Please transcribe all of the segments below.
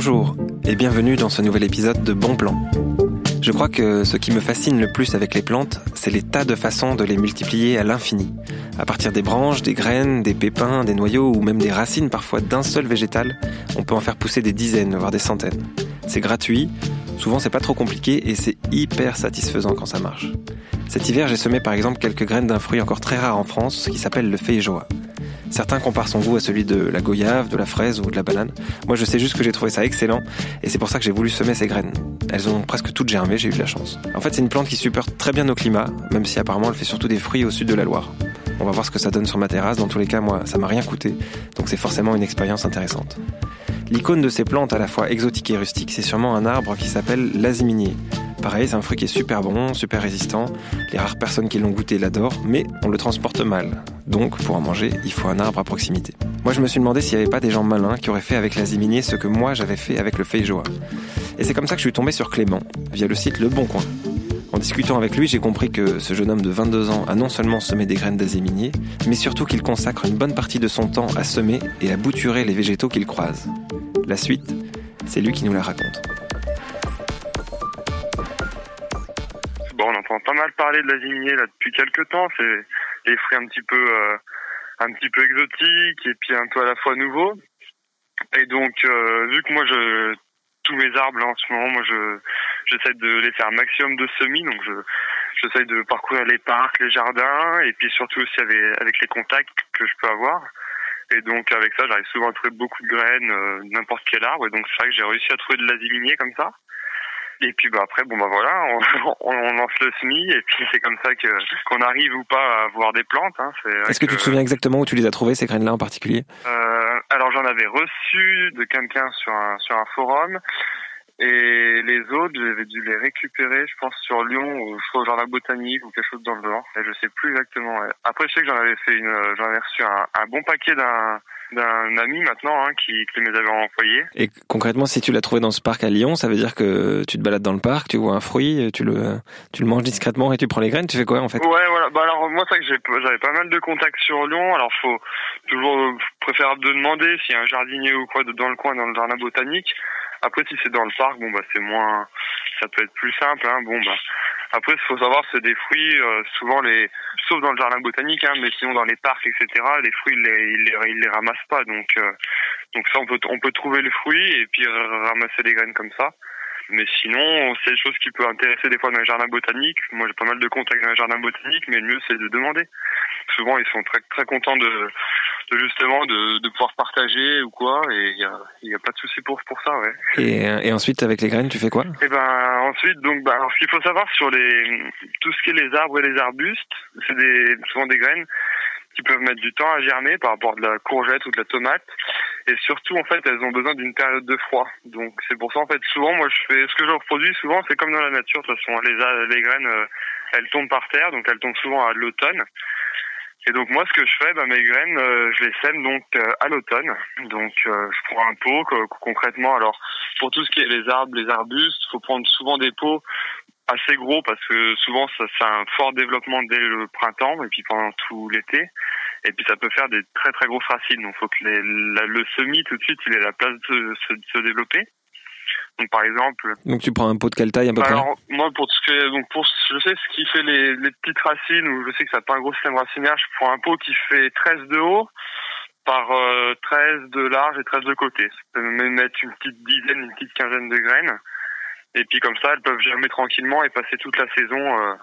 Bonjour et bienvenue dans ce nouvel épisode de Bon Plan. Je crois que ce qui me fascine le plus avec les plantes, c'est les tas de façons de les multiplier à l'infini. À partir des branches, des graines, des pépins, des noyaux ou même des racines parfois d'un seul végétal, on peut en faire pousser des dizaines, voire des centaines. C'est gratuit, souvent c'est pas trop compliqué et c'est hyper satisfaisant quand ça marche. Cet hiver, j'ai semé par exemple quelques graines d'un fruit encore très rare en France qui s'appelle le feijoa. Certains comparent son goût à celui de la goyave, de la fraise ou de la banane. Moi, je sais juste que j'ai trouvé ça excellent et c'est pour ça que j'ai voulu semer ces graines. Elles ont presque toutes germé, j'ai eu de la chance. En fait, c'est une plante qui supporte très bien nos climats, même si apparemment elle fait surtout des fruits au sud de la Loire. On va voir ce que ça donne sur ma terrasse. Dans tous les cas, moi, ça m'a rien coûté, donc c'est forcément une expérience intéressante. L'icône de ces plantes à la fois exotiques et rustiques, c'est sûrement un arbre qui s'appelle l'aziminier. Pareil, c'est un fruit qui est super bon, super résistant. Les rares personnes qui l'ont goûté l'adorent, mais on le transporte mal. Donc, pour en manger, il faut un arbre à proximité. Moi, je me suis demandé s'il n'y avait pas des gens malins qui auraient fait avec l'aziminier ce que moi j'avais fait avec le feijoa. Et c'est comme ça que je suis tombé sur Clément, via le site Le Bon Coin. En discutant avec lui, j'ai compris que ce jeune homme de 22 ans a non seulement semé des graines d'aziminier, mais surtout qu'il consacre une bonne partie de son temps à semer et à bouturer les végétaux qu'il croise. La suite, c'est lui qui nous la raconte. Bon, on entend pas mal parler de l'aziminier là depuis quelques temps. C'est des fruits un petit peu, euh, un petit peu exotiques et puis un peu à la fois nouveaux. Et donc, euh, vu que moi, je tous mes arbres en ce moment, moi, je j'essaie de les faire un maximum de semis. Donc, je j'essaie de parcourir les parcs, les jardins et puis surtout aussi avec, les contacts que je peux avoir. Et donc avec ça, j'arrive souvent à trouver beaucoup de graines, euh, n'importe quel arbre. Et donc c'est vrai que j'ai réussi à trouver de l'aziminier comme ça. Et puis bah après bon bah voilà, on, on lance le semis et puis c'est comme ça que qu'on arrive ou pas à avoir des plantes. Hein. Est-ce que, que, tu te souviens exactement où tu les as trouvées ces graines-là en particulier? Euh, Alors j'en avais reçu de quelqu'un sur un sur un forum et les autres j'avais dû les récupérer je pense sur Lyon ou soit au jardin botanique ou quelque chose dans le genre. Et je sais plus exactement. Après je sais que j'en avais fait une, j'en avais reçu un, un bon paquet d'un d'un ami maintenant hein, qui, qui les avait envoyés. Et concrètement, si tu l'as trouvé dans ce parc à Lyon, ça veut dire que tu te balades dans le parc, tu vois un fruit, tu le, tu le manges discrètement et tu prends les graines. Tu fais quoi en fait? Ouais, voilà. Bah alors moi, ça que j'avais pas mal de contacts sur Lyon. Alors faut toujours préférable de demander s'il y a un jardinier ou quoi dans le coin, dans le jardin botanique. Après, si c'est dans le parc, bon bah c'est moins, ça peut être plus simple. Hein. Bon bah après, il faut savoir, c'est des fruits, euh, souvent les, sauf dans le jardin botanique, hein, mais sinon dans les parcs, etc. Les fruits, ils les, ils les, ils les ramassent pas, donc euh, donc ça, on peut on peut trouver les fruits et puis ramasser les graines comme ça. Mais sinon, c'est des choses qui peuvent intéresser des fois dans les jardins botaniques. Moi, j'ai pas mal de contacts dans les jardins botaniques, mais le mieux, c'est de demander. Souvent, ils sont très très contents de justement de, de pouvoir partager ou quoi, et il y a, y a pas de souci pour pour ça, ouais. Et, et ensuite, avec les graines, tu fais quoi? Et eh ben ensuite, donc, bah, alors, ce qu'il faut savoir sur les tout ce qui est les arbres et les arbustes, c'est des souvent des graines qui peuvent mettre du temps à germer par rapport à de la courgette ou de la tomate. Et surtout, en fait, elles ont besoin d'une période de froid. Donc, c'est pour ça, en fait, souvent, moi, je fais, ce que je reproduis souvent, c'est comme dans la nature. De toute façon, les, les graines, euh, elles tombent par terre, donc elles tombent souvent à l'automne. Et donc moi, ce que je fais, bah, mes graines, euh, je les sème donc euh, à l'automne. Donc je prends un pot concrètement. Alors pour tout ce qui est les arbres, les arbustes, faut prendre souvent des pots assez gros parce que souvent ça, ça a un fort développement dès le printemps et puis pendant tout l'été. Et puis ça peut faire des très très grosses racines. Donc faut que les, le semis tout de suite il ait la place de se, de se développer. Donc par exemple. Donc tu prends un pot de quelle taille à peu près Alors moi pour ce que donc pour je sais ce qui fait les, les petites racines ou je sais que ça n'a pas un gros système racinaire, je prends un pot qui fait 13 de haut par euh, 13 de large et 13 de côté. Ça peut même mettre une petite dizaine, une petite quinzaine de graines. Et puis comme ça, elles peuvent germer tranquillement et passer toute la saison euh,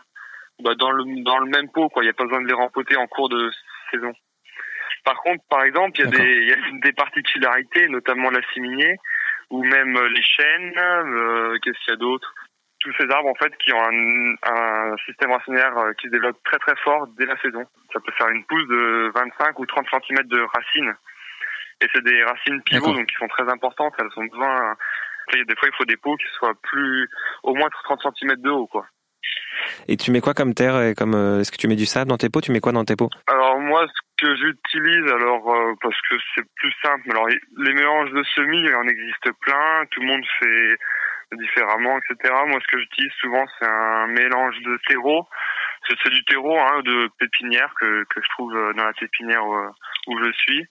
bah, dans le dans le même pot. Quoi, il n'y a pas besoin de les rempoter en cours de saison. Par contre, par exemple, il y a des il y a des particularités, notamment la ciminier ou même les chênes. Euh, Qu'est-ce qu'il y a d'autre? Tous ces arbres en fait qui ont un, un système racinaire euh, qui se développe très très fort dès la saison. Ça peut faire une pousse de 25 ou 30 cm de racines. Et c'est des racines pivots donc qui sont très importantes. Elles ont besoin des fois, il faut des pots qui soient plus, au moins 30 cm de haut, quoi. Et tu mets quoi comme terre et comme euh, est-ce que tu mets du sable dans tes pots? Tu mets quoi dans tes pots? Alors moi, ce que j'utilise, alors euh, parce que c'est plus simple. Alors les mélanges de semis, il en existe plein. Tout le monde fait différemment, etc. Moi, ce que j'utilise souvent, c'est un mélange de terreau. c'est du terreau hein, de pépinière que, que je trouve dans la pépinière où, où je suis.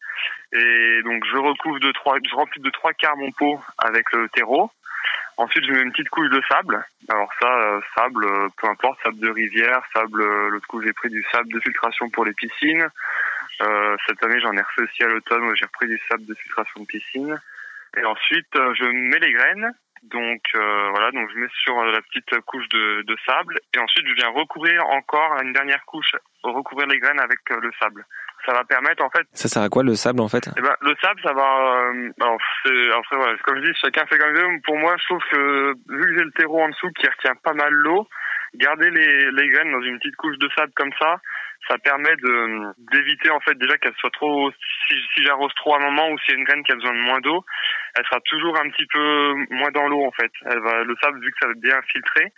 Et donc je recouvre de trois, je remplis de trois quarts mon pot avec le terreau. Ensuite, je mets une petite couche de sable. Alors ça, euh, sable, euh, peu importe, sable de rivière, sable. Euh, l'autre coup, j'ai pris du sable de filtration pour les piscines. Cette année, j'en ai refait aussi à l'automne où j'ai repris du sable de filtration de piscine. Et ensuite, je mets les graines. Donc voilà, donc je mets sur la petite couche de, de, sable et ensuite je viens recouvrir encore une dernière couche, recouvrir les graines avec le sable ça va permettre en fait. Ça sert à quoi le sable en fait? Eh ben, Le sable, ça va. Euh, alors, après, voilà, comme je dis, chacun fait comme il veut. Pour moi, je trouve que vu que j'ai le terreau en dessous qui retient pas mal l'eau, garder les, les graines dans une petite couche de sable comme ça, ça permet de d'éviter en fait déjà qu'elle soit trop. Si, si j'arrose trop à un moment ou s'il y une graine qui a besoin de moins d'eau, elle sera toujours un petit peu moins dans l'eau en fait. Elle va, le sable vu que ça va bien filtrer,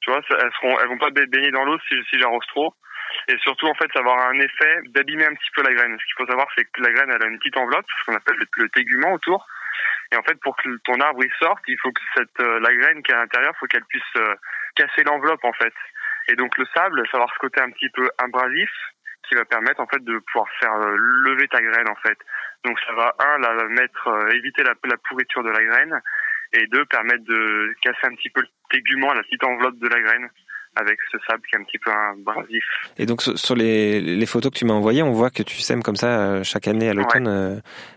tu vois, elles seront, elles vont pas baigner dans l'eau si, si j'arrose trop et surtout en fait ça va avoir un effet d'abîmer un petit peu la graine. Ce qu'il faut savoir c'est que la graine elle a une petite enveloppe, ce qu'on appelle le, tégument autour. Et en fait pour que ton arbre il sorte, il faut que cette euh, la graine qui est à l'intérieur, faut qu'elle puisse euh, casser l'enveloppe en fait. Et donc le sable, ça avoir ce côté un petit peu abrasif qui va permettre en fait de pouvoir faire euh, lever ta graine en fait. Donc ça va un la mettre éviter la, la pourriture de la graine et deux permettre de casser un petit peu le la petite enveloppe de la graine avec ce sable qui est un petit peu abrasif. Et donc sur les, les photos que tu m'as envoyées, on voit que tu sèmes comme ça euh, chaque année à l'automne euh,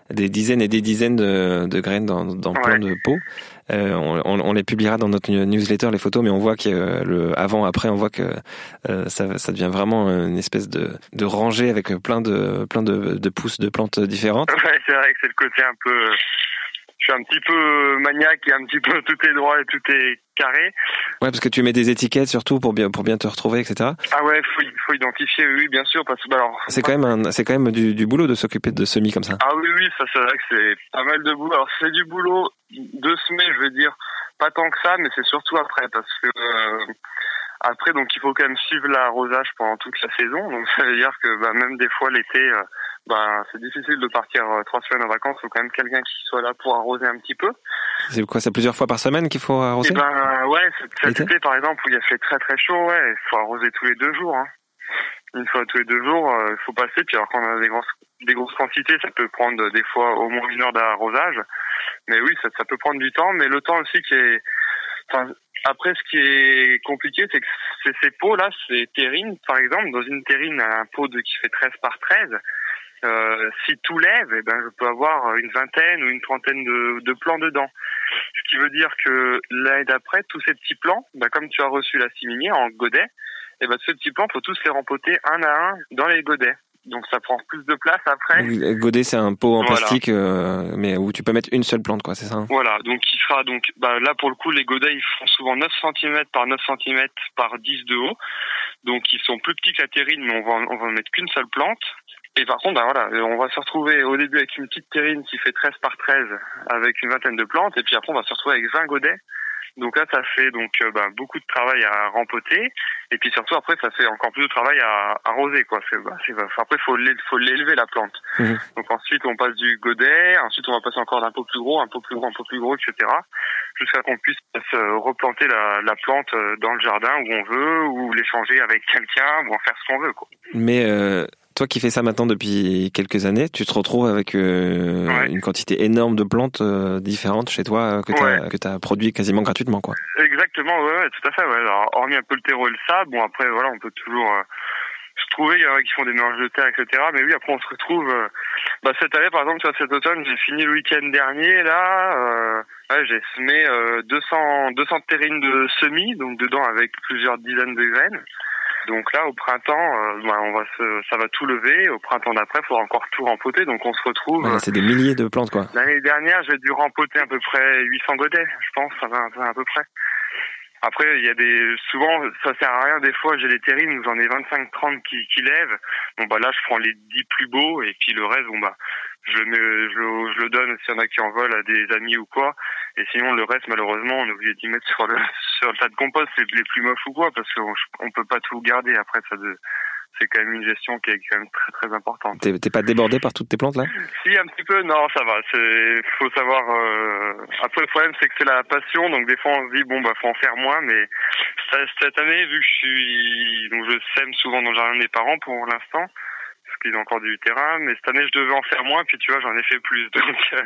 des dizaines et des dizaines de, de graines dans, dans plein de pots. Euh, on, on, les publiera dans notre newsletter les photos, mais on voit que le avant après, on voit que ça, ça devient vraiment une espèce de, de rangée avec plein de plein de, de pousses de plantes différentes. Ouais, c'est vrai que c'est le côté un peu je suis un petit peu maniaque et un petit peu tout est droit et tout est carré. Ouais, parce que tu mets des étiquettes surtout pour bien pour bien te retrouver, etc. Ah ouais, faut faut identifier, oui, bien sûr, parce que bah, alors. C'est quand même un, c'est quand même du, du boulot de s'occuper de semis comme ça. Ah oui, oui, ça c'est vrai que c'est pas mal de boulot. Alors c'est du boulot de semer, je veux dire, pas tant que ça, mais c'est surtout après, parce que. Euh, après, donc, il faut quand même suivre l'arrosage pendant toute la saison. Donc, ça veut dire que bah, même des fois l'été, euh, bah, c'est difficile de partir euh, trois semaines en vacances. Il faut quand même quelqu'un qui soit là pour arroser un petit peu. C'est quoi, c'est plusieurs fois par semaine qu'il faut arroser Eh ben ouais, cet été par exemple où il a fait très très chaud, ouais, il faut arroser tous les deux jours. Hein. Une fois tous les deux jours, euh, il faut passer. Puis alors quand on a des grosses des grosses quantités, ça peut prendre des fois au moins une heure d'arrosage. Mais oui, ça, ça peut prendre du temps. Mais le temps aussi qui est, enfin, après, ce qui est compliqué, c'est que ces pots là, c'est terrines, par exemple, dans une terrine, un pot de, qui fait 13 par 13, euh, si tout lève, eh ben, je peux avoir une vingtaine ou une trentaine de, de plants dedans. Ce qui veut dire que l'année d'après, tous ces petits plants, ben, comme tu as reçu la siminier en godet, eh ben, ces petits plants, faut tous les rempoter un à un dans les godets. Donc ça prend plus de place après. Godet, c'est un pot en plastique, euh, mais où tu peux mettre une seule plante, quoi, c'est ça hein? Voilà, donc il sera donc bah, là pour le coup les godets ils font souvent 9 cm par 9 cm par 10 de haut, donc ils sont plus petits que la terrine, mais on va on va mettre qu'une seule plante. Et par contre, bah voilà, on va se retrouver au début avec une petite terrine qui fait 13 par 13 avec une vingtaine de plantes, et puis après on va se retrouver avec 20 godets. Donc là, ça fait donc euh, bah, beaucoup de travail à rempoter, et puis surtout après, ça fait encore plus de travail à arroser quoi. C'est, bah, c'est, après, faut faut l'élever la plante. Mhm. Donc ensuite, on passe du godet, ensuite on va passer encore d'un peu plus gros, un peu plus gros, un peu plus gros, etc. Jusqu'à qu'on puisse euh, replanter la, la plante euh, dans le jardin où on veut, ou l'échanger avec quelqu'un, ou en faire ce qu'on veut quoi. Mais euh, toi qui fais ça maintenant depuis quelques années, tu te retrouves avec euh, une quantité énorme de plantes euh, différentes chez toi euh, que tu as, produit quasiment gratuitement, quoi. Exactement, ouais, tout à fait. Ouais. Alors, hormis un peu le terreau et le sable, bon après voilà, on peut toujours se trouver, il y en a qui font des mélanges de terre, etc. Mais oui, après on se retrouve. bah cette année, par exemple, tu vois, cet automne, j'ai fini le week-end dernier là. Ouais, j'ai semé 200 200 terrines de semis, donc dedans avec plusieurs dizaines de graines. Donc là, au printemps, euh, bah, on va se, ça va tout lever. Au printemps d'après, il faudra encore tout rempoter. Donc on se retrouve. c'est des milliers de plantes, quoi. L'année dernière, j'ai dû rempoter à peu près 800 godets, je pense, ça va, à peu près. Après, il y a des, souvent, ça sert à rien. Des fois, j'ai des terrines où j'en ai 25, 30 qui, qui lèvent. Bon, bah là, je prends les 10 plus beaux et puis le reste, bon, bah, je, me, je, je le donne s'il y en a qui en veulent à des amis ou quoi. Et sinon, le reste, malheureusement, on est obligé d'y mettre sur le, sur le tas de compost, c'est les plus moches ou quoi, parce qu'on on peut pas tout garder. Après, ça de, c'est quand même une gestion qui est quand même très très importante. T'es pas débordé par toutes tes plantes là? Si un petit peu, non ça va. C'est faut savoir. Euh... Après le problème c'est que c'est la passion, donc des fois on se dit bon bah faut en faire moins, mais cette année vu que je suis donc je sème souvent dans le jardin de mes parents pour l'instant qu'ils ont encore du terrain, mais cette année je devais en faire moins, puis tu vois j'en ai fait plus, donc euh,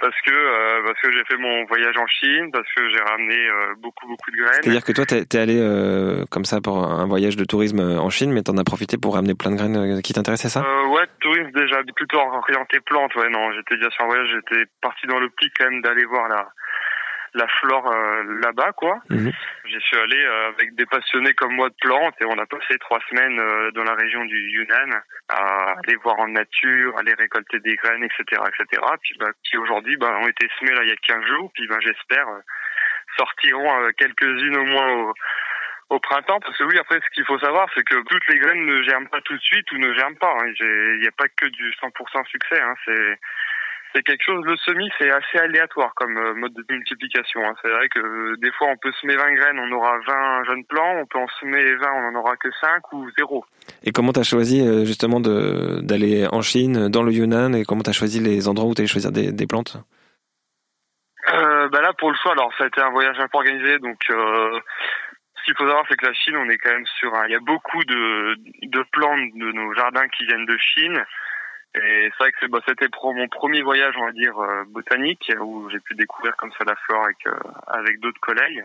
parce que euh, parce que j'ai fait mon voyage en Chine, parce que j'ai ramené euh, beaucoup beaucoup de graines. C'est-à-dire que toi t'es es allé comme ça pour un voyage de tourisme en Chine, mais t'en as profité pour ramener plein de graines qui t'intéressaient ça? Ouais, tourisme déjà plutôt orienté plantes, ouais non, j'étais déjà sur un voyage, j'étais parti dans l'optique quand même d'aller voir la la flore euh, là-bas, quoi. Mhm. J'y suis allé euh, avec des passionnés comme moi de plantes et on a passé trois semaines euh, dans la région du Yunnan à aller voir en nature, aller récolter des graines, etc., etc. Puis, bah, qui aujourd'hui, bah, ont été semés là il y a 15 jours. Puis, bah, j'espère sortiront quelques-unes au moins au, au printemps, parce que oui, après, ce qu'il faut savoir, c'est que toutes les graines ne germent pas tout de suite ou ne germent pas. Hein. Il n'y a pas que du 100% succès. Hein. C'est c'est quelque chose, le semis, c'est assez aléatoire comme euh, mode de multiplication. Hein. C'est vrai que euh, des fois, on peut semer 20 graines, on aura 20 jeunes plants, on peut en semer 20, on en aura que 5 ou 0. Et comment tu as choisi euh, justement d'aller en Chine, dans le Yunnan, et comment tu as choisi les endroits où tu allais choisir des, des plantes? Euh, bah Là, pour le choix, alors ça a été un voyage un peu organisé, donc... Euh, ce qu'il faut savoir, c'est que la Chine, on est quand même sur un... Il y a beaucoup de, de plantes de nos jardins qui viennent de Chine. Et c'est vrai que bah, c'était mon premier voyage, on va dire, euh, botanique, où j'ai pu découvrir comme ça la flore avec, euh, avec d'autres collègues.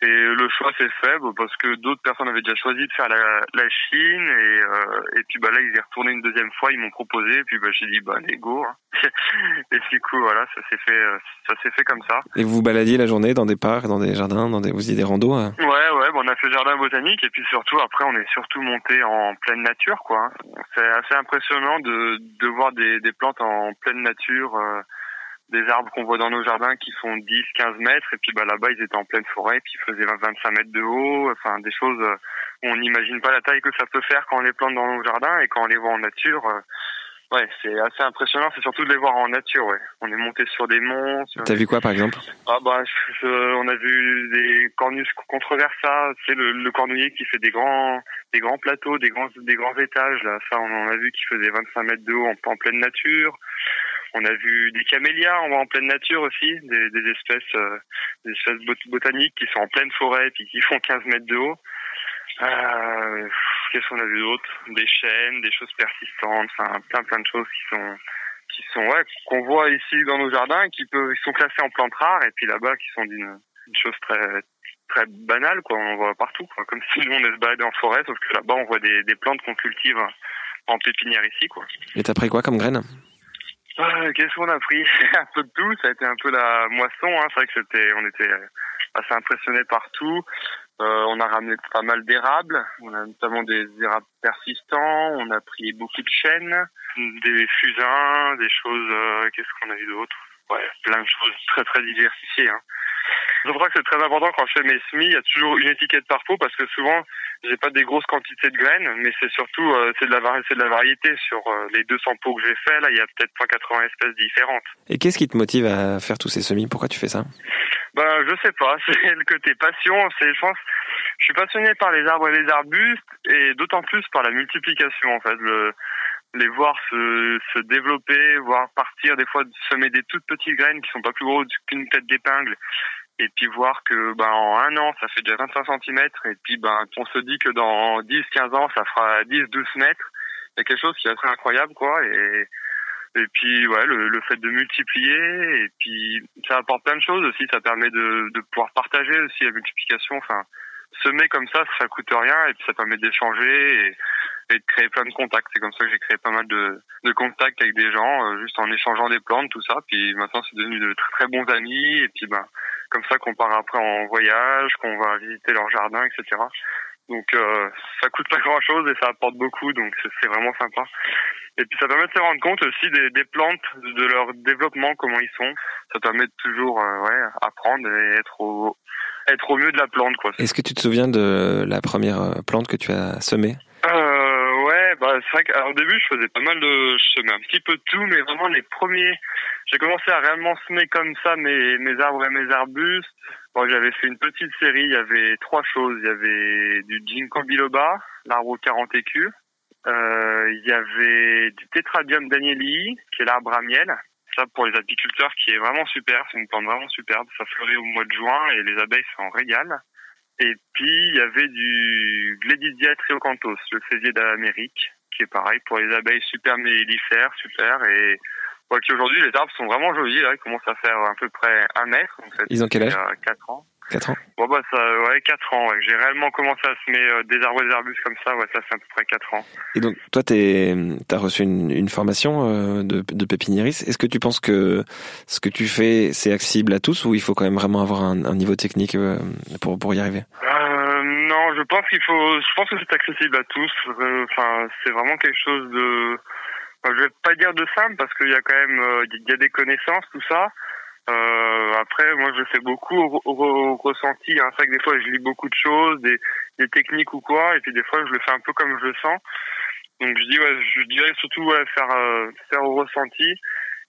Et le choix s'est fait bah, parce que d'autres personnes avaient déjà choisi de faire la, la Chine et, euh, et puis bah là ils y retourné une deuxième fois, ils m'ont proposé et puis bah j'ai dit bah les go. Hein. et du coup voilà ça s'est fait ça s'est fait comme ça. Et vous vous baladiez la journée dans des parcs, dans des jardins, dans des vous y des randos hein Ouais ouais bah, on a fait jardin botanique et puis surtout après on est surtout monté en pleine nature quoi. C'est assez impressionnant de de voir des des plantes en pleine nature. Euh, des arbres qu'on voit dans nos jardins qui font 10, 15 mètres, et puis bah là-bas ils étaient en pleine forêt, puis ils faisaient 25 mètres de haut, enfin des choses euh, où on n'imagine pas la taille que ça peut faire quand on les plante dans nos jardins et quand on les voit en nature. Euh, ouais, c'est assez impressionnant, c'est surtout de les voir en nature, ouais. On est monté sur des monts. T'as vu quoi par exemple? Ah bah, on a vu des cornus controversa, c'est le, le cornouiller qui fait des grands, des grands plateaux, des grands, des grands étages. Là, ça, on en a vu qui faisait 25 mètres de haut en, en pleine nature. On a vu des camélias en, en pleine nature aussi, des, espèces, euh, des espèces botaniques qui sont en pleine forêt puis qui font 15 mètres de haut. Euh, Qu'est-ce qu'on a vu d'autre? Des chênes, des choses persistantes, enfin plein plein de choses qui sont qui sont ouais qu'on voit ici dans nos jardins et qui peuvent ils sont classés en plantes rares et puis là-bas qui sont d'une chose très très banale quoi on voit partout comme si nous on se baladait en forêt sauf que là-bas on voit des, des plantes qu'on cultive en pépinière ici quoi. Et t'as pris quoi comme graines? Qu'est-ce qu'on a pris Un peu de tout. Ça a été un peu la moisson. Hein. C'est vrai que c'était, on était assez impressionnés partout. Euh, on a ramené pas mal d'érables. On a notamment des érables persistants. On a pris beaucoup de chênes, des fusains, des choses. Euh, qu'est-ce qu'on a eu d'autre? Ouais, plein de choses très très diversifiées. Hein. Pour ça que c'est très important quand je fais mes semis, il y a toujours une étiquette par pot parce que souvent j'ai pas des grosses quantités de graines, mais c'est surtout euh, c'est de la c'est de la variété sur euh, les 200 pots que j'ai fait là, il y a peut-être 180 espèces différentes. Et qu'est-ce qui te motive à faire tous ces semis? Pourquoi tu fais ça? Ben je sais pas, c'est le côté passion, c'est je pense je suis passionné par les arbres et les arbustes et d'autant plus par la multiplication en fait, le les voir se, se développer, voir partir, des fois semer des toutes petites graines qui sont pas plus grosses qu'une tête d'épingle, et puis voir que ben en un an ça fait déjà 25 cm, et puis ben on se dit que dans 10-15 ans ça fera 10-12 mètres, il y a quelque chose qui est assez incroyable quoi, et et puis ouais le, le fait de multiplier, et puis ça apporte plein de choses aussi, ça permet de, de pouvoir partager aussi la multiplication, enfin semer comme ça ça coûte rien. Et puis ça permet d'échanger. Et et de créer plein de contacts. C'est comme ça que j'ai créé pas mal de, de contacts avec des gens, euh, juste en échangeant des plantes, tout ça. Puis maintenant, c'est devenu de très, très bons amis. Et puis, ben, comme ça qu'on part après en voyage, qu'on va visiter leur jardin, etc. Donc, euh, ça coûte pas grand-chose et ça apporte beaucoup. Donc, c'est vraiment sympa. Et puis, ça permet de se rendre compte aussi des, des plantes, de leur développement, comment ils sont. Ça permet de toujours, euh, ouais, apprendre et être au, être au mieux de la plante, quoi. Est-ce que tu te souviens de la première euh, plante que tu as semée? Bah, c'est vrai qu'au début, je faisais pas mal de, je semais un petit peu de tout, mais vraiment les premiers, j'ai commencé à réellement semer comme ça mes, mes arbres et mes arbustes. Moi, j'avais fait une petite série. Il y avait trois choses. Il y avait du ginkgo biloba, l'arbre aux 40 écus. Euh, il y avait du Tetrabium danieli, qui est l'arbre à miel. Ça, pour les apiculteurs, qui est vraiment super. C'est une plante vraiment superbe. Ça fleurit au mois de juin et les abeilles s'en régalent. Et puis, il y avait du Gledisia triocanthos, le faisier d'Amérique, qui est pareil pour les abeilles super mellifères, super. Et Ouais, aujourd'hui, les arbres sont vraiment jolis. Là, ils commencent à faire à peu près un mètre. En fait, ils ont quel âge 4 ans. 4 ans Bon, bah, ça, ouais, 4 ans. Ouais. J'ai réellement commencé à semer euh, des arbres et des arbustes comme ça. Ouais, ça fait à peu près 4 ans. Et donc, toi, tu as reçu une, une formation euh, de, de pépiniériste. Est-ce que tu penses que ce que tu fais, c'est accessible à tous ou il faut quand même vraiment avoir un, un niveau technique euh, pour, pour y arriver? Euh, Non, je pense qu'il faut. Je pense que c'est accessible à tous. Enfin, c'est vraiment quelque chose de je vais pas dire de simple parce qu'il y a quand même il y a des connaissances tout ça. Euh, après, moi, je fais beaucoup au, ressenti. Hein. C'est vrai que des fois, je lis beaucoup de choses, des, des, techniques ou quoi, et puis des fois, je le fais un peu comme je le sens. Donc, je dis, ouais, je dirais surtout ouais, faire euh, faire au ressenti.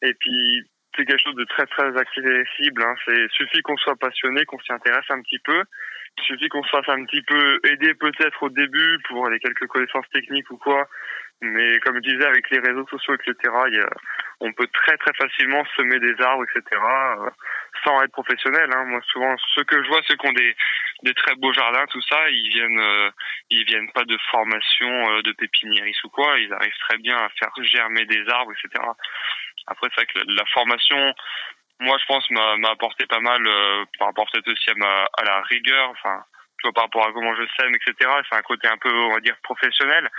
Et puis, c'est quelque chose de très très accessible. Hein. C'est suffit qu'on soit passionné, qu'on s'y intéresse un petit peu. Il suffit qu'on se fasse un petit peu aider peut-être au début pour les quelques connaissances techniques ou quoi. Mais comme je disais, avec les réseaux sociaux, etc., il on peut très très facilement semer des arbres, etc., euh, sans être professionnel. Hein. Moi, souvent, ceux que je vois, ceux qui ont des, des très beaux jardins, tout ça, ils viennent, euh, ils viennent pas de formation euh, de pépiniériste ou quoi. Ils arrivent très bien à faire germer des arbres, etc. Après, c'est vrai que la, formation, moi, je pense, m'a apporté pas mal par rapport peut-être aussi à, ma, à la rigueur, enfin, tu vois, par rapport à comment je sème, etc. C'est un côté un peu, on va dire, professionnel.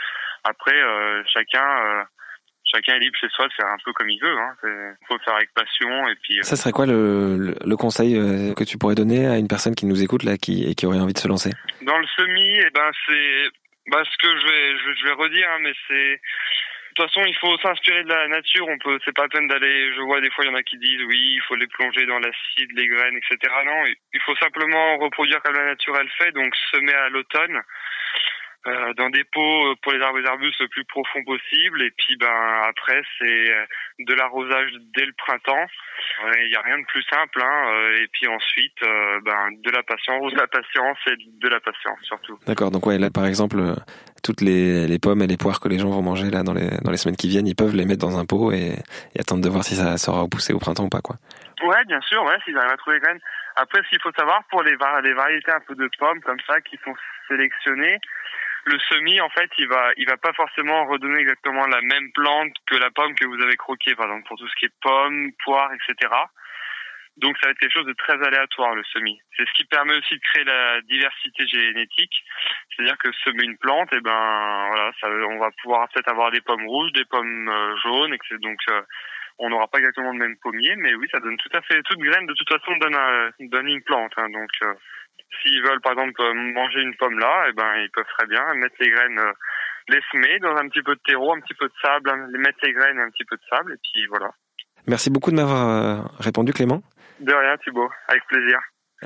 Après, euh, chacun, euh, chacun est libre chez soi de faire un peu comme il veut. Hein. Il faut faire avec passion et puis. Euh, Ça serait quoi le, le, conseil que tu pourrais donner à une personne qui nous écoute là, qui et qui aurait envie de se lancer? Dans le semi, eh ben c'est, bah ce que je vais, je, vais redire, hein, mais c'est de toute façon, il faut s'inspirer de la nature. On peut, c'est pas la peine d'aller. Je vois des fois, il y en a qui disent oui, il faut les plonger dans l'acide, les graines, etc. Non, il faut simplement reproduire comme la nature elle fait, donc semer à l'automne. Euh, dans des pots euh, pour les arbres et les arbustes le plus profond possible. Et puis ben après c'est euh, de l'arrosage dès le printemps. Il n'y a rien de plus simple. Hein. Et puis ensuite ben de la patience, de la patience et de la patience surtout. D'accord. Donc ouais là par exemple toutes les, les, pommes et les poires que les gens vont manger là dans les dans les semaines qui viennent, ils peuvent les mettre dans un pot et, et attendre de voir si ça sera repoussé au printemps ou pas quoi. Ouais, bien sûr, ouais, s'ils arrivent à trouver les graines. Après, ce qu'il faut savoir pour les, les variétés un peu de pommes comme ça qui sont sélectionnées, le semis, en fait, il va, il va pas forcément redonner exactement la même plante que la pomme que vous avez croquée, par exemple, pour tout ce qui est pommes, poires, etc. Donc, ça va être quelque chose de très aléatoire, le semis. C'est ce qui permet aussi de créer la diversité génétique. C'est-à-dire que semer une plante, et eh ben, voilà, ça, on va pouvoir peut-être avoir des pommes rouges, des pommes euh, jaunes, etc. Donc, euh, on n'aura pas exactement le même pommier, mais oui, ça donne tout à fait, toute graine, de toute façon, donne, donne une plante. Hein, donc, euh, S'ils veulent par exemple manger une pomme là, eh ben ils peuvent très bien mettre les graines, euh, les semer dans un petit peu de terreau, un petit peu de sable, hein, mettre les graines et un petit peu de sable et puis voilà. Merci beaucoup de m'avoir euh, répondu Clément. De rien Thibaut, avec plaisir.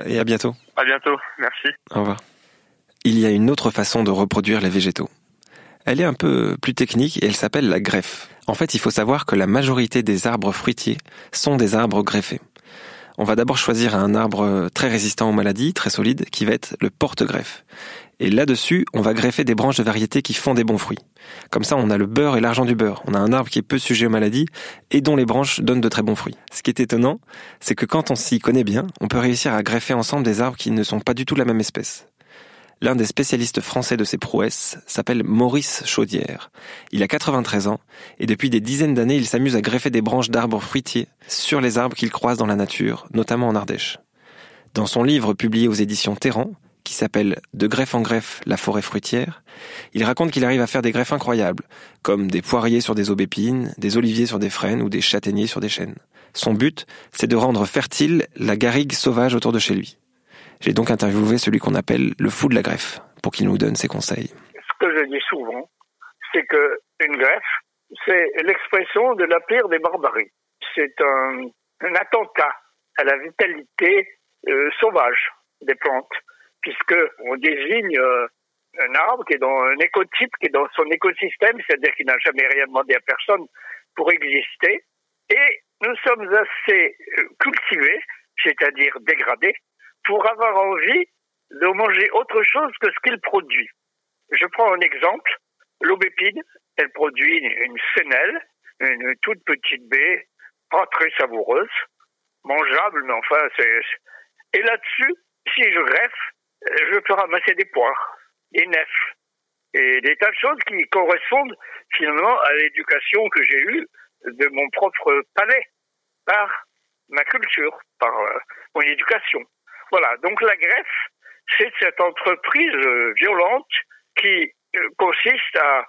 Et à bientôt. À bientôt, merci. Au revoir. Il y a une autre façon de reproduire les végétaux. Elle est un peu plus technique et elle s'appelle la greffe. En fait, il faut savoir que la majorité des arbres fruitiers sont des arbres greffés on va d'abord choisir un arbre très résistant aux maladies, très solide, qui va être le porte-greffe. Et là-dessus, on va greffer des branches de variétés qui font des bons fruits. Comme ça, on a le beurre et l'argent du beurre. On a un arbre qui est peu sujet aux maladies et dont les branches donnent de très bons fruits. Ce qui est étonnant, c'est que quand on s'y connaît bien, on peut réussir à greffer ensemble des arbres qui ne sont pas du tout la même espèce. L'un des spécialistes français de ces prouesses s'appelle Maurice Chaudière. Il a 93 ans et depuis des dizaines d'années, il s'amuse à greffer des branches d'arbres fruitiers sur les arbres qu'il croise dans la nature, notamment en Ardèche. Dans son livre publié aux éditions Terran, qui s'appelle De greffe en greffe, la forêt fruitière, il raconte qu'il arrive à faire des greffes incroyables, comme des poiriers sur des aubépines, des oliviers sur des frênes ou des châtaigniers sur des chênes. Son but, c'est de rendre fertile la garrigue sauvage autour de chez lui. J'ai donc interviewé celui qu'on appelle le fou de la greffe pour qu'il nous donne ses conseils. Ce que je dis souvent, c'est que une greffe, c'est l'expression de la pire des barbaries. C'est un, attentat à la vitalité euh, sauvage des plantes, puisque on désigne euh, un arbre qui est dans un écotype, qui est dans son écosystème, c'est-à-dire qu'il n'a jamais rien demandé à personne pour exister. Et nous sommes assez euh, cultivés, c'est-à-dire dégradés, pour avoir envie de manger autre chose que ce qu'il produit. Je prends un exemple. L'aubépine, elle produit une sénelle, une toute petite baie, pas très savoureuse, mangeable, mais enfin, c'est... Et là-dessus, si je greffe, je peux ramasser des poires, des nefs, et des tas de choses qui correspondent finalement à l'éducation que j'ai eue de mon propre palais, par ma culture, par euh, mon éducation. Voilà, donc la greffe, c'est cette entreprise euh, violente qui euh, consiste à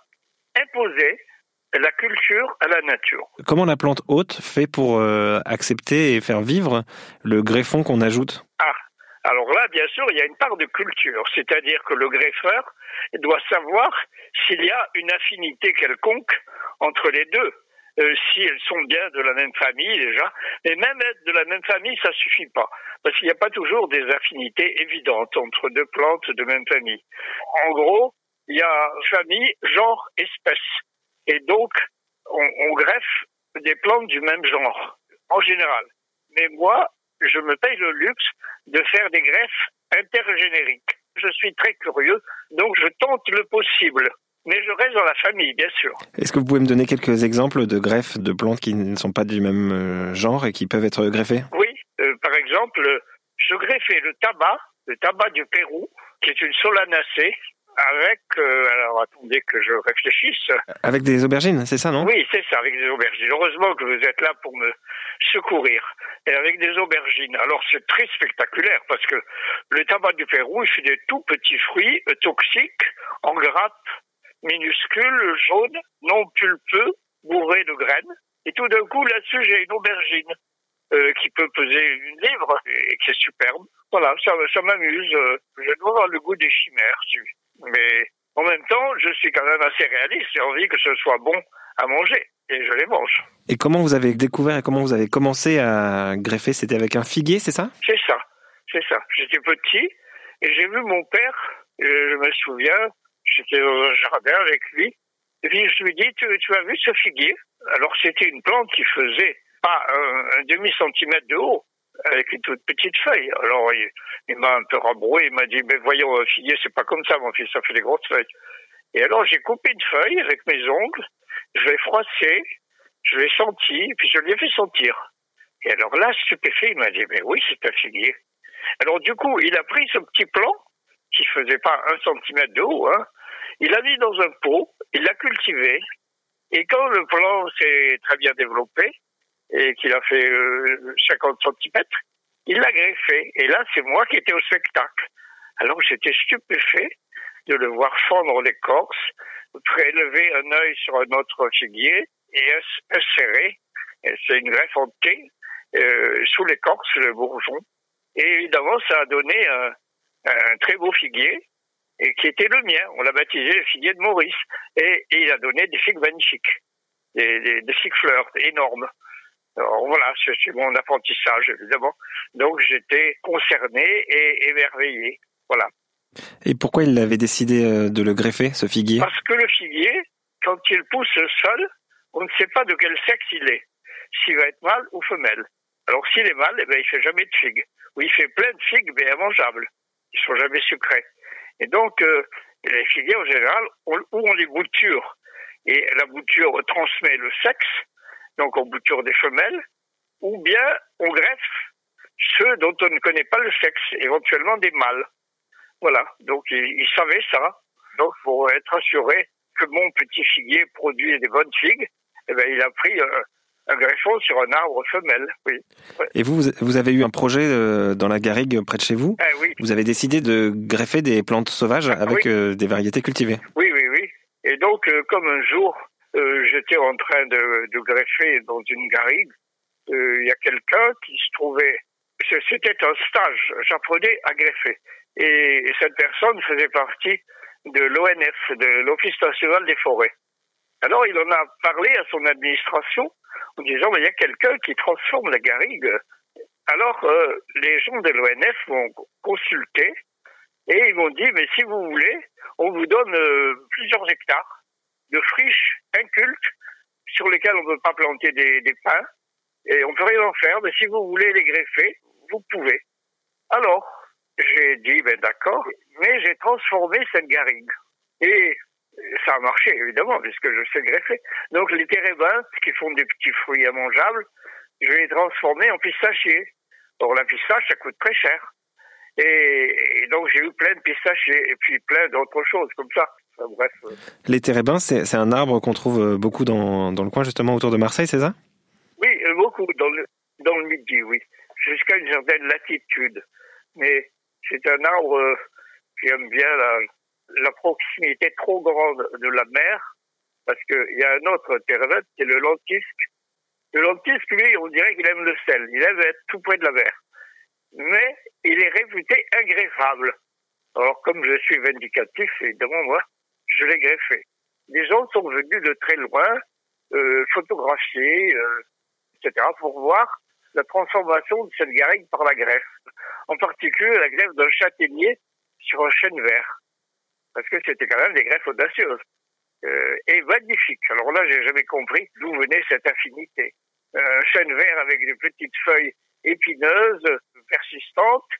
imposer la culture à la nature. Comment la plante haute fait pour accepter et faire vivre le greffon qu'on ajoute? Ah, alors là, bien sûr, il y a une part de culture, c'est-à-dire que le greffeur doit savoir s'il y a une affinité quelconque entre les deux. Euh, si elles sont bien de la même famille déjà, mais même être de la même famille, ça suffit pas, parce qu'il n'y a pas toujours des affinités évidentes entre deux plantes de même famille. En gros, il y a famille, genre, espèce, et donc on, on greffe des plantes du même genre, en général. Mais moi, je me paye le luxe de faire des greffes intergénériques. Je suis très curieux, donc je tente le possible. Mais je reste dans la famille, bien sûr. Est-ce que vous pouvez me donner quelques exemples de greffes de plantes qui ne sont pas du même euh, genre et qui peuvent être greffées? Oui, euh, par exemple, je greffais le tabac, le tabac du Pérou, qui est une solanacée, avec, euh, alors attendez que je réfléchisse. Avec des aubergines, c'est ça, non? Oui, c'est ça, avec des aubergines. Heureusement que vous êtes là pour me secourir. Et avec des aubergines. Alors c'est très spectaculaire parce que le tabac du Pérou, il fait des tout petits fruits euh, toxiques en grappes minuscules, jaunes, non pulpeux, bourrés de graines. Et tout d'un coup, là-dessus, j'ai une aubergine. Euh, qui peut peser une livre et qui est superbe. Voilà, ça, ça m'amuse. Je dois avoir le goût des chimères. Mais en même temps, je suis quand même assez réaliste. J'ai envie que ce soit bon à manger et je les mange. Et comment vous avez découvert et comment vous avez commencé à greffer? C'était avec un figuier, c'est ça? C'est ça, c'est ça. J'étais petit et j'ai vu mon père, je me souviens, j'étais au jardin avec lui, et puis je lui dis, tu, tu as vu ce figuier Alors c'était une plante qui faisait pas un, un demi-centimètre de haut, avec une toute petite feuille. Alors il, m'a un peu rabroué, il m'a dit, mais voyons, figuier, c'est pas comme ça, mon fils, ça fait des grosses feuilles. Et alors j'ai coupé une feuille avec mes ongles, je l'ai froissé, je l'ai senti, puis je lui ai fait sentir. Et alors là, stupéfait, il m'a dit, mais oui, c'est un figuier. Alors du coup, il a pris ce petit plant, qui faisait pas un centimètre de haut, hein, il l'a mis dans un pot, il l'a cultivé, et quand le plant s'est très bien développé, et qu'il a fait 50 euh, cm, il l'a greffé. Et là, c'est moi qui étais au spectacle. Alors j'étais stupéfait de le voir fendre l'écorce, prélever un œil sur un autre figuier et insérer, c'est une greffe en T, euh, sous l'écorce, le bourgeon. Et évidemment, ça a donné un, un, très beau figuier, et qui était le mien. On l'a baptisé le figuier de Maurice. Et, et il a donné des figues magnifiques, des, des, des figues fleurs énormes. Alors voilà, c'est mon apprentissage évidemment. Donc j'étais concerné et émerveillé. Voilà. Et pourquoi il avait décidé euh, de le greffer, ce figuier? Parce que le figuier, quand il pousse seul, on ne sait pas de quel sexe il est, s'il va être mâle ou femelle. Alors s'il est mâle, eh ben, il fait jamais de figues. Ou il fait plein de figues, mais immangeables. Ils sont jamais sucrés. Et donc, euh, les figuiers, en général, où on les bouture, et la bouture transmet le sexe, donc on bouture des femelles, ou bien on greffe ceux dont on ne connaît pas le sexe, éventuellement des mâles. Voilà, donc il, savait ça. Donc pour être assuré que mon petit figuier produit des bonnes figues, eh ben, il a pris euh, un greffon sur un arbre femelle. Oui. Et vous, vous avez eu un projet euh, dans la garrigue près de chez vous eh oui. Vous avez décidé de greffer des plantes sauvages ah, avec euh, des variétés cultivées Oui, oui, oui. Et donc, comme un jour, euh, j'étais en train de, de, greffer dans une garrigue. Euh, il y a quelqu'un qui se trouvait. C'était un stage. J'apprenais à greffer. Et cette personne faisait partie de l'ONF, de l'Office national des forêts. Alors il en a parlé à son administration en disant mais il y a quelqu'un qui transforme la garrigue. Alors euh, les gens de l'ONF m'ont consulté et ils m'ont dit mais si vous voulez, on vous donne euh, plusieurs hectares de friches incultes sur lesquelles on ne peut pas planter des, des pins et on peut rien en faire, mais si vous voulez les greffer, vous pouvez. Alors, j'ai dit, ben d'accord, mais j'ai transformé cette garrigue. Et ça a marché, évidemment, puisque je sais greffer. Donc les térébins, qui font des petits fruits immangeables, je les transformés en pistachiers. Or la pistache, ça coûte très cher. Et, donc j'ai eu plein de pistachiers et puis plein d'autres choses comme ça. bref. Euh. Les térébins, c'est un arbre qu'on trouve euh, beaucoup dans, dans le coin justement autour de Marseille, c'est ça? Oui, euh, beaucoup dans le, dans le midi, oui, jusqu'à une certaine latitude. Mais c'est un arbre qui aime bien la, la proximité trop grande de la mer, parce qu'il y a un autre térébin qui est le lentisque. Le lentisque, lui, on dirait qu'il aime le sel. Il aime être tout près de la mer mais il est réputé ingreffable. Alors, comme je suis vindicatif, évidemment, moi, je l'ai greffé. Les gens sont venus de très loin, euh, photographier, euh, etc., pour voir la transformation de cette garrigue par la greffe. En particulier, la greffe d'un châtaignier sur un chêne vert. Parce que c'était quand même des greffes audacieuses. Euh, et magnifiques. Alors là, j'ai jamais compris d'où venait cette affinité. Un chêne vert avec des petites feuilles épineuses, persistantes.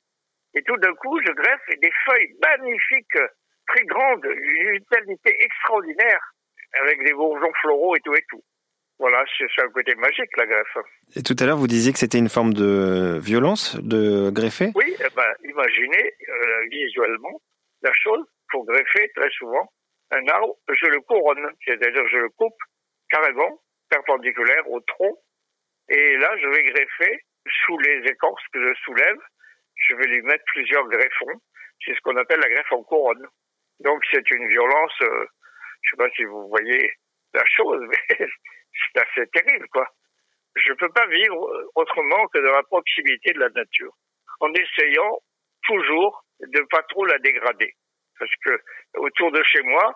Et tout d'un coup, je greffe des feuilles magnifiques, très grandes, une vitalité extraordinaire, avec des bourgeons floraux et tout et tout. Voilà, c'est un côté magique, la greffe. Et tout à l'heure, vous disiez que c'était une forme de violence de greffer? Oui, eh ben, imaginez euh, visuellement la chose, pour greffer, très souvent, un arbre, je le couronne, c'est-à-dire je le coupe carrément, perpendiculaire au tronc, et là, je vais greffer sous les écorces que je soulève, je vais lui mettre plusieurs greffons. C'est ce qu'on appelle la greffe en couronne. Donc c'est une violence, euh, je sais pas si vous voyez la chose, mais c'est assez terrible, quoi. Je peux pas vivre autrement que dans la proximité de la nature, en essayant toujours de pas trop la dégrader. Parce que autour de chez moi,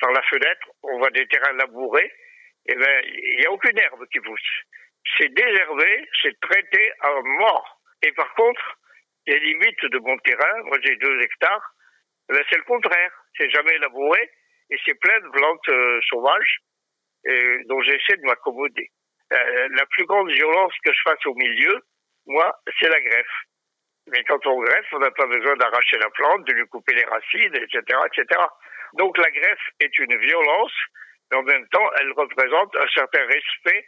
par la fenêtre, on voit des terrains labourés, et ben, il n'y a aucune herbe qui pousse c'est désherber, c'est traité à mort. Et par contre, les limites de mon terrain, moi j'ai deux hectares, ben c'est le contraire. C'est jamais labouré et c'est plein de plantes euh, sauvages dont j'essaie de m'accommoder. Euh, la plus grande violence que je fasse au milieu, moi, c'est la greffe. Mais quand on greffe, on n'a pas besoin d'arracher la plante, de lui couper les racines, etc., etc. Donc la greffe est une violence, mais en même temps, elle représente un certain respect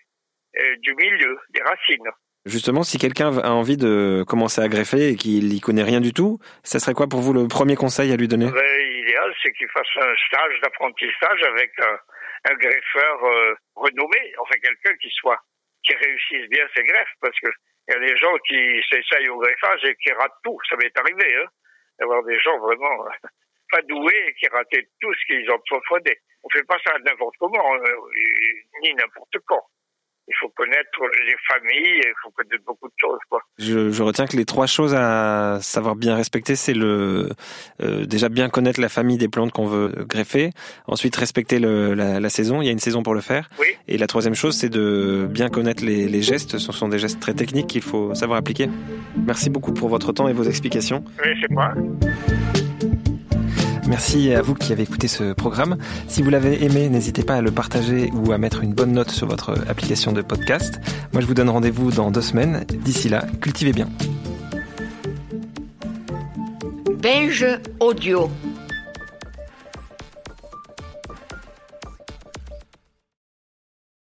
euh, du milieu, des racines. Justement, si quelqu'un a envie de commencer à greffer et qu'il n'y connaît rien du tout, ça serait quoi pour vous le premier conseil à lui donner? Ben, L'idéal, c'est qu'il fasse un stage d'apprentissage avec un, greffeur euh, renommé, enfin quelqu'un qui soit qui réussisse bien ses greffes, parce que il y a des gens qui s'essayent au greffage et qui ratent tout. Ça m'est arrivé, hein, d'avoir des gens vraiment euh, pas doués et qui rataient tout ce qu'ils ont profondé. On fait pas ça n'importe comment, ni n'importe quand il faut connaître les familles, il faut connaître beaucoup de choses. Quoi. Je, je retiens que les trois choses à savoir bien respecter, c'est le euh, déjà bien connaître la famille des plantes qu'on veut greffer, ensuite respecter le, la, la, saison, il y a une saison pour le faire, oui. et la troisième chose, c'est de bien connaître les, les, gestes, ce sont des gestes très techniques qu'il faut savoir appliquer. Merci beaucoup pour votre temps et vos explications. Oui, c'est moi. Merci à vous qui avez écouté ce programme. Si vous l'avez aimé, n'hésitez pas à le partager ou à mettre une bonne note sur votre application de podcast. Moi, je vous donne rendez-vous dans deux semaines. D'ici là, cultivez bien. Binge audio.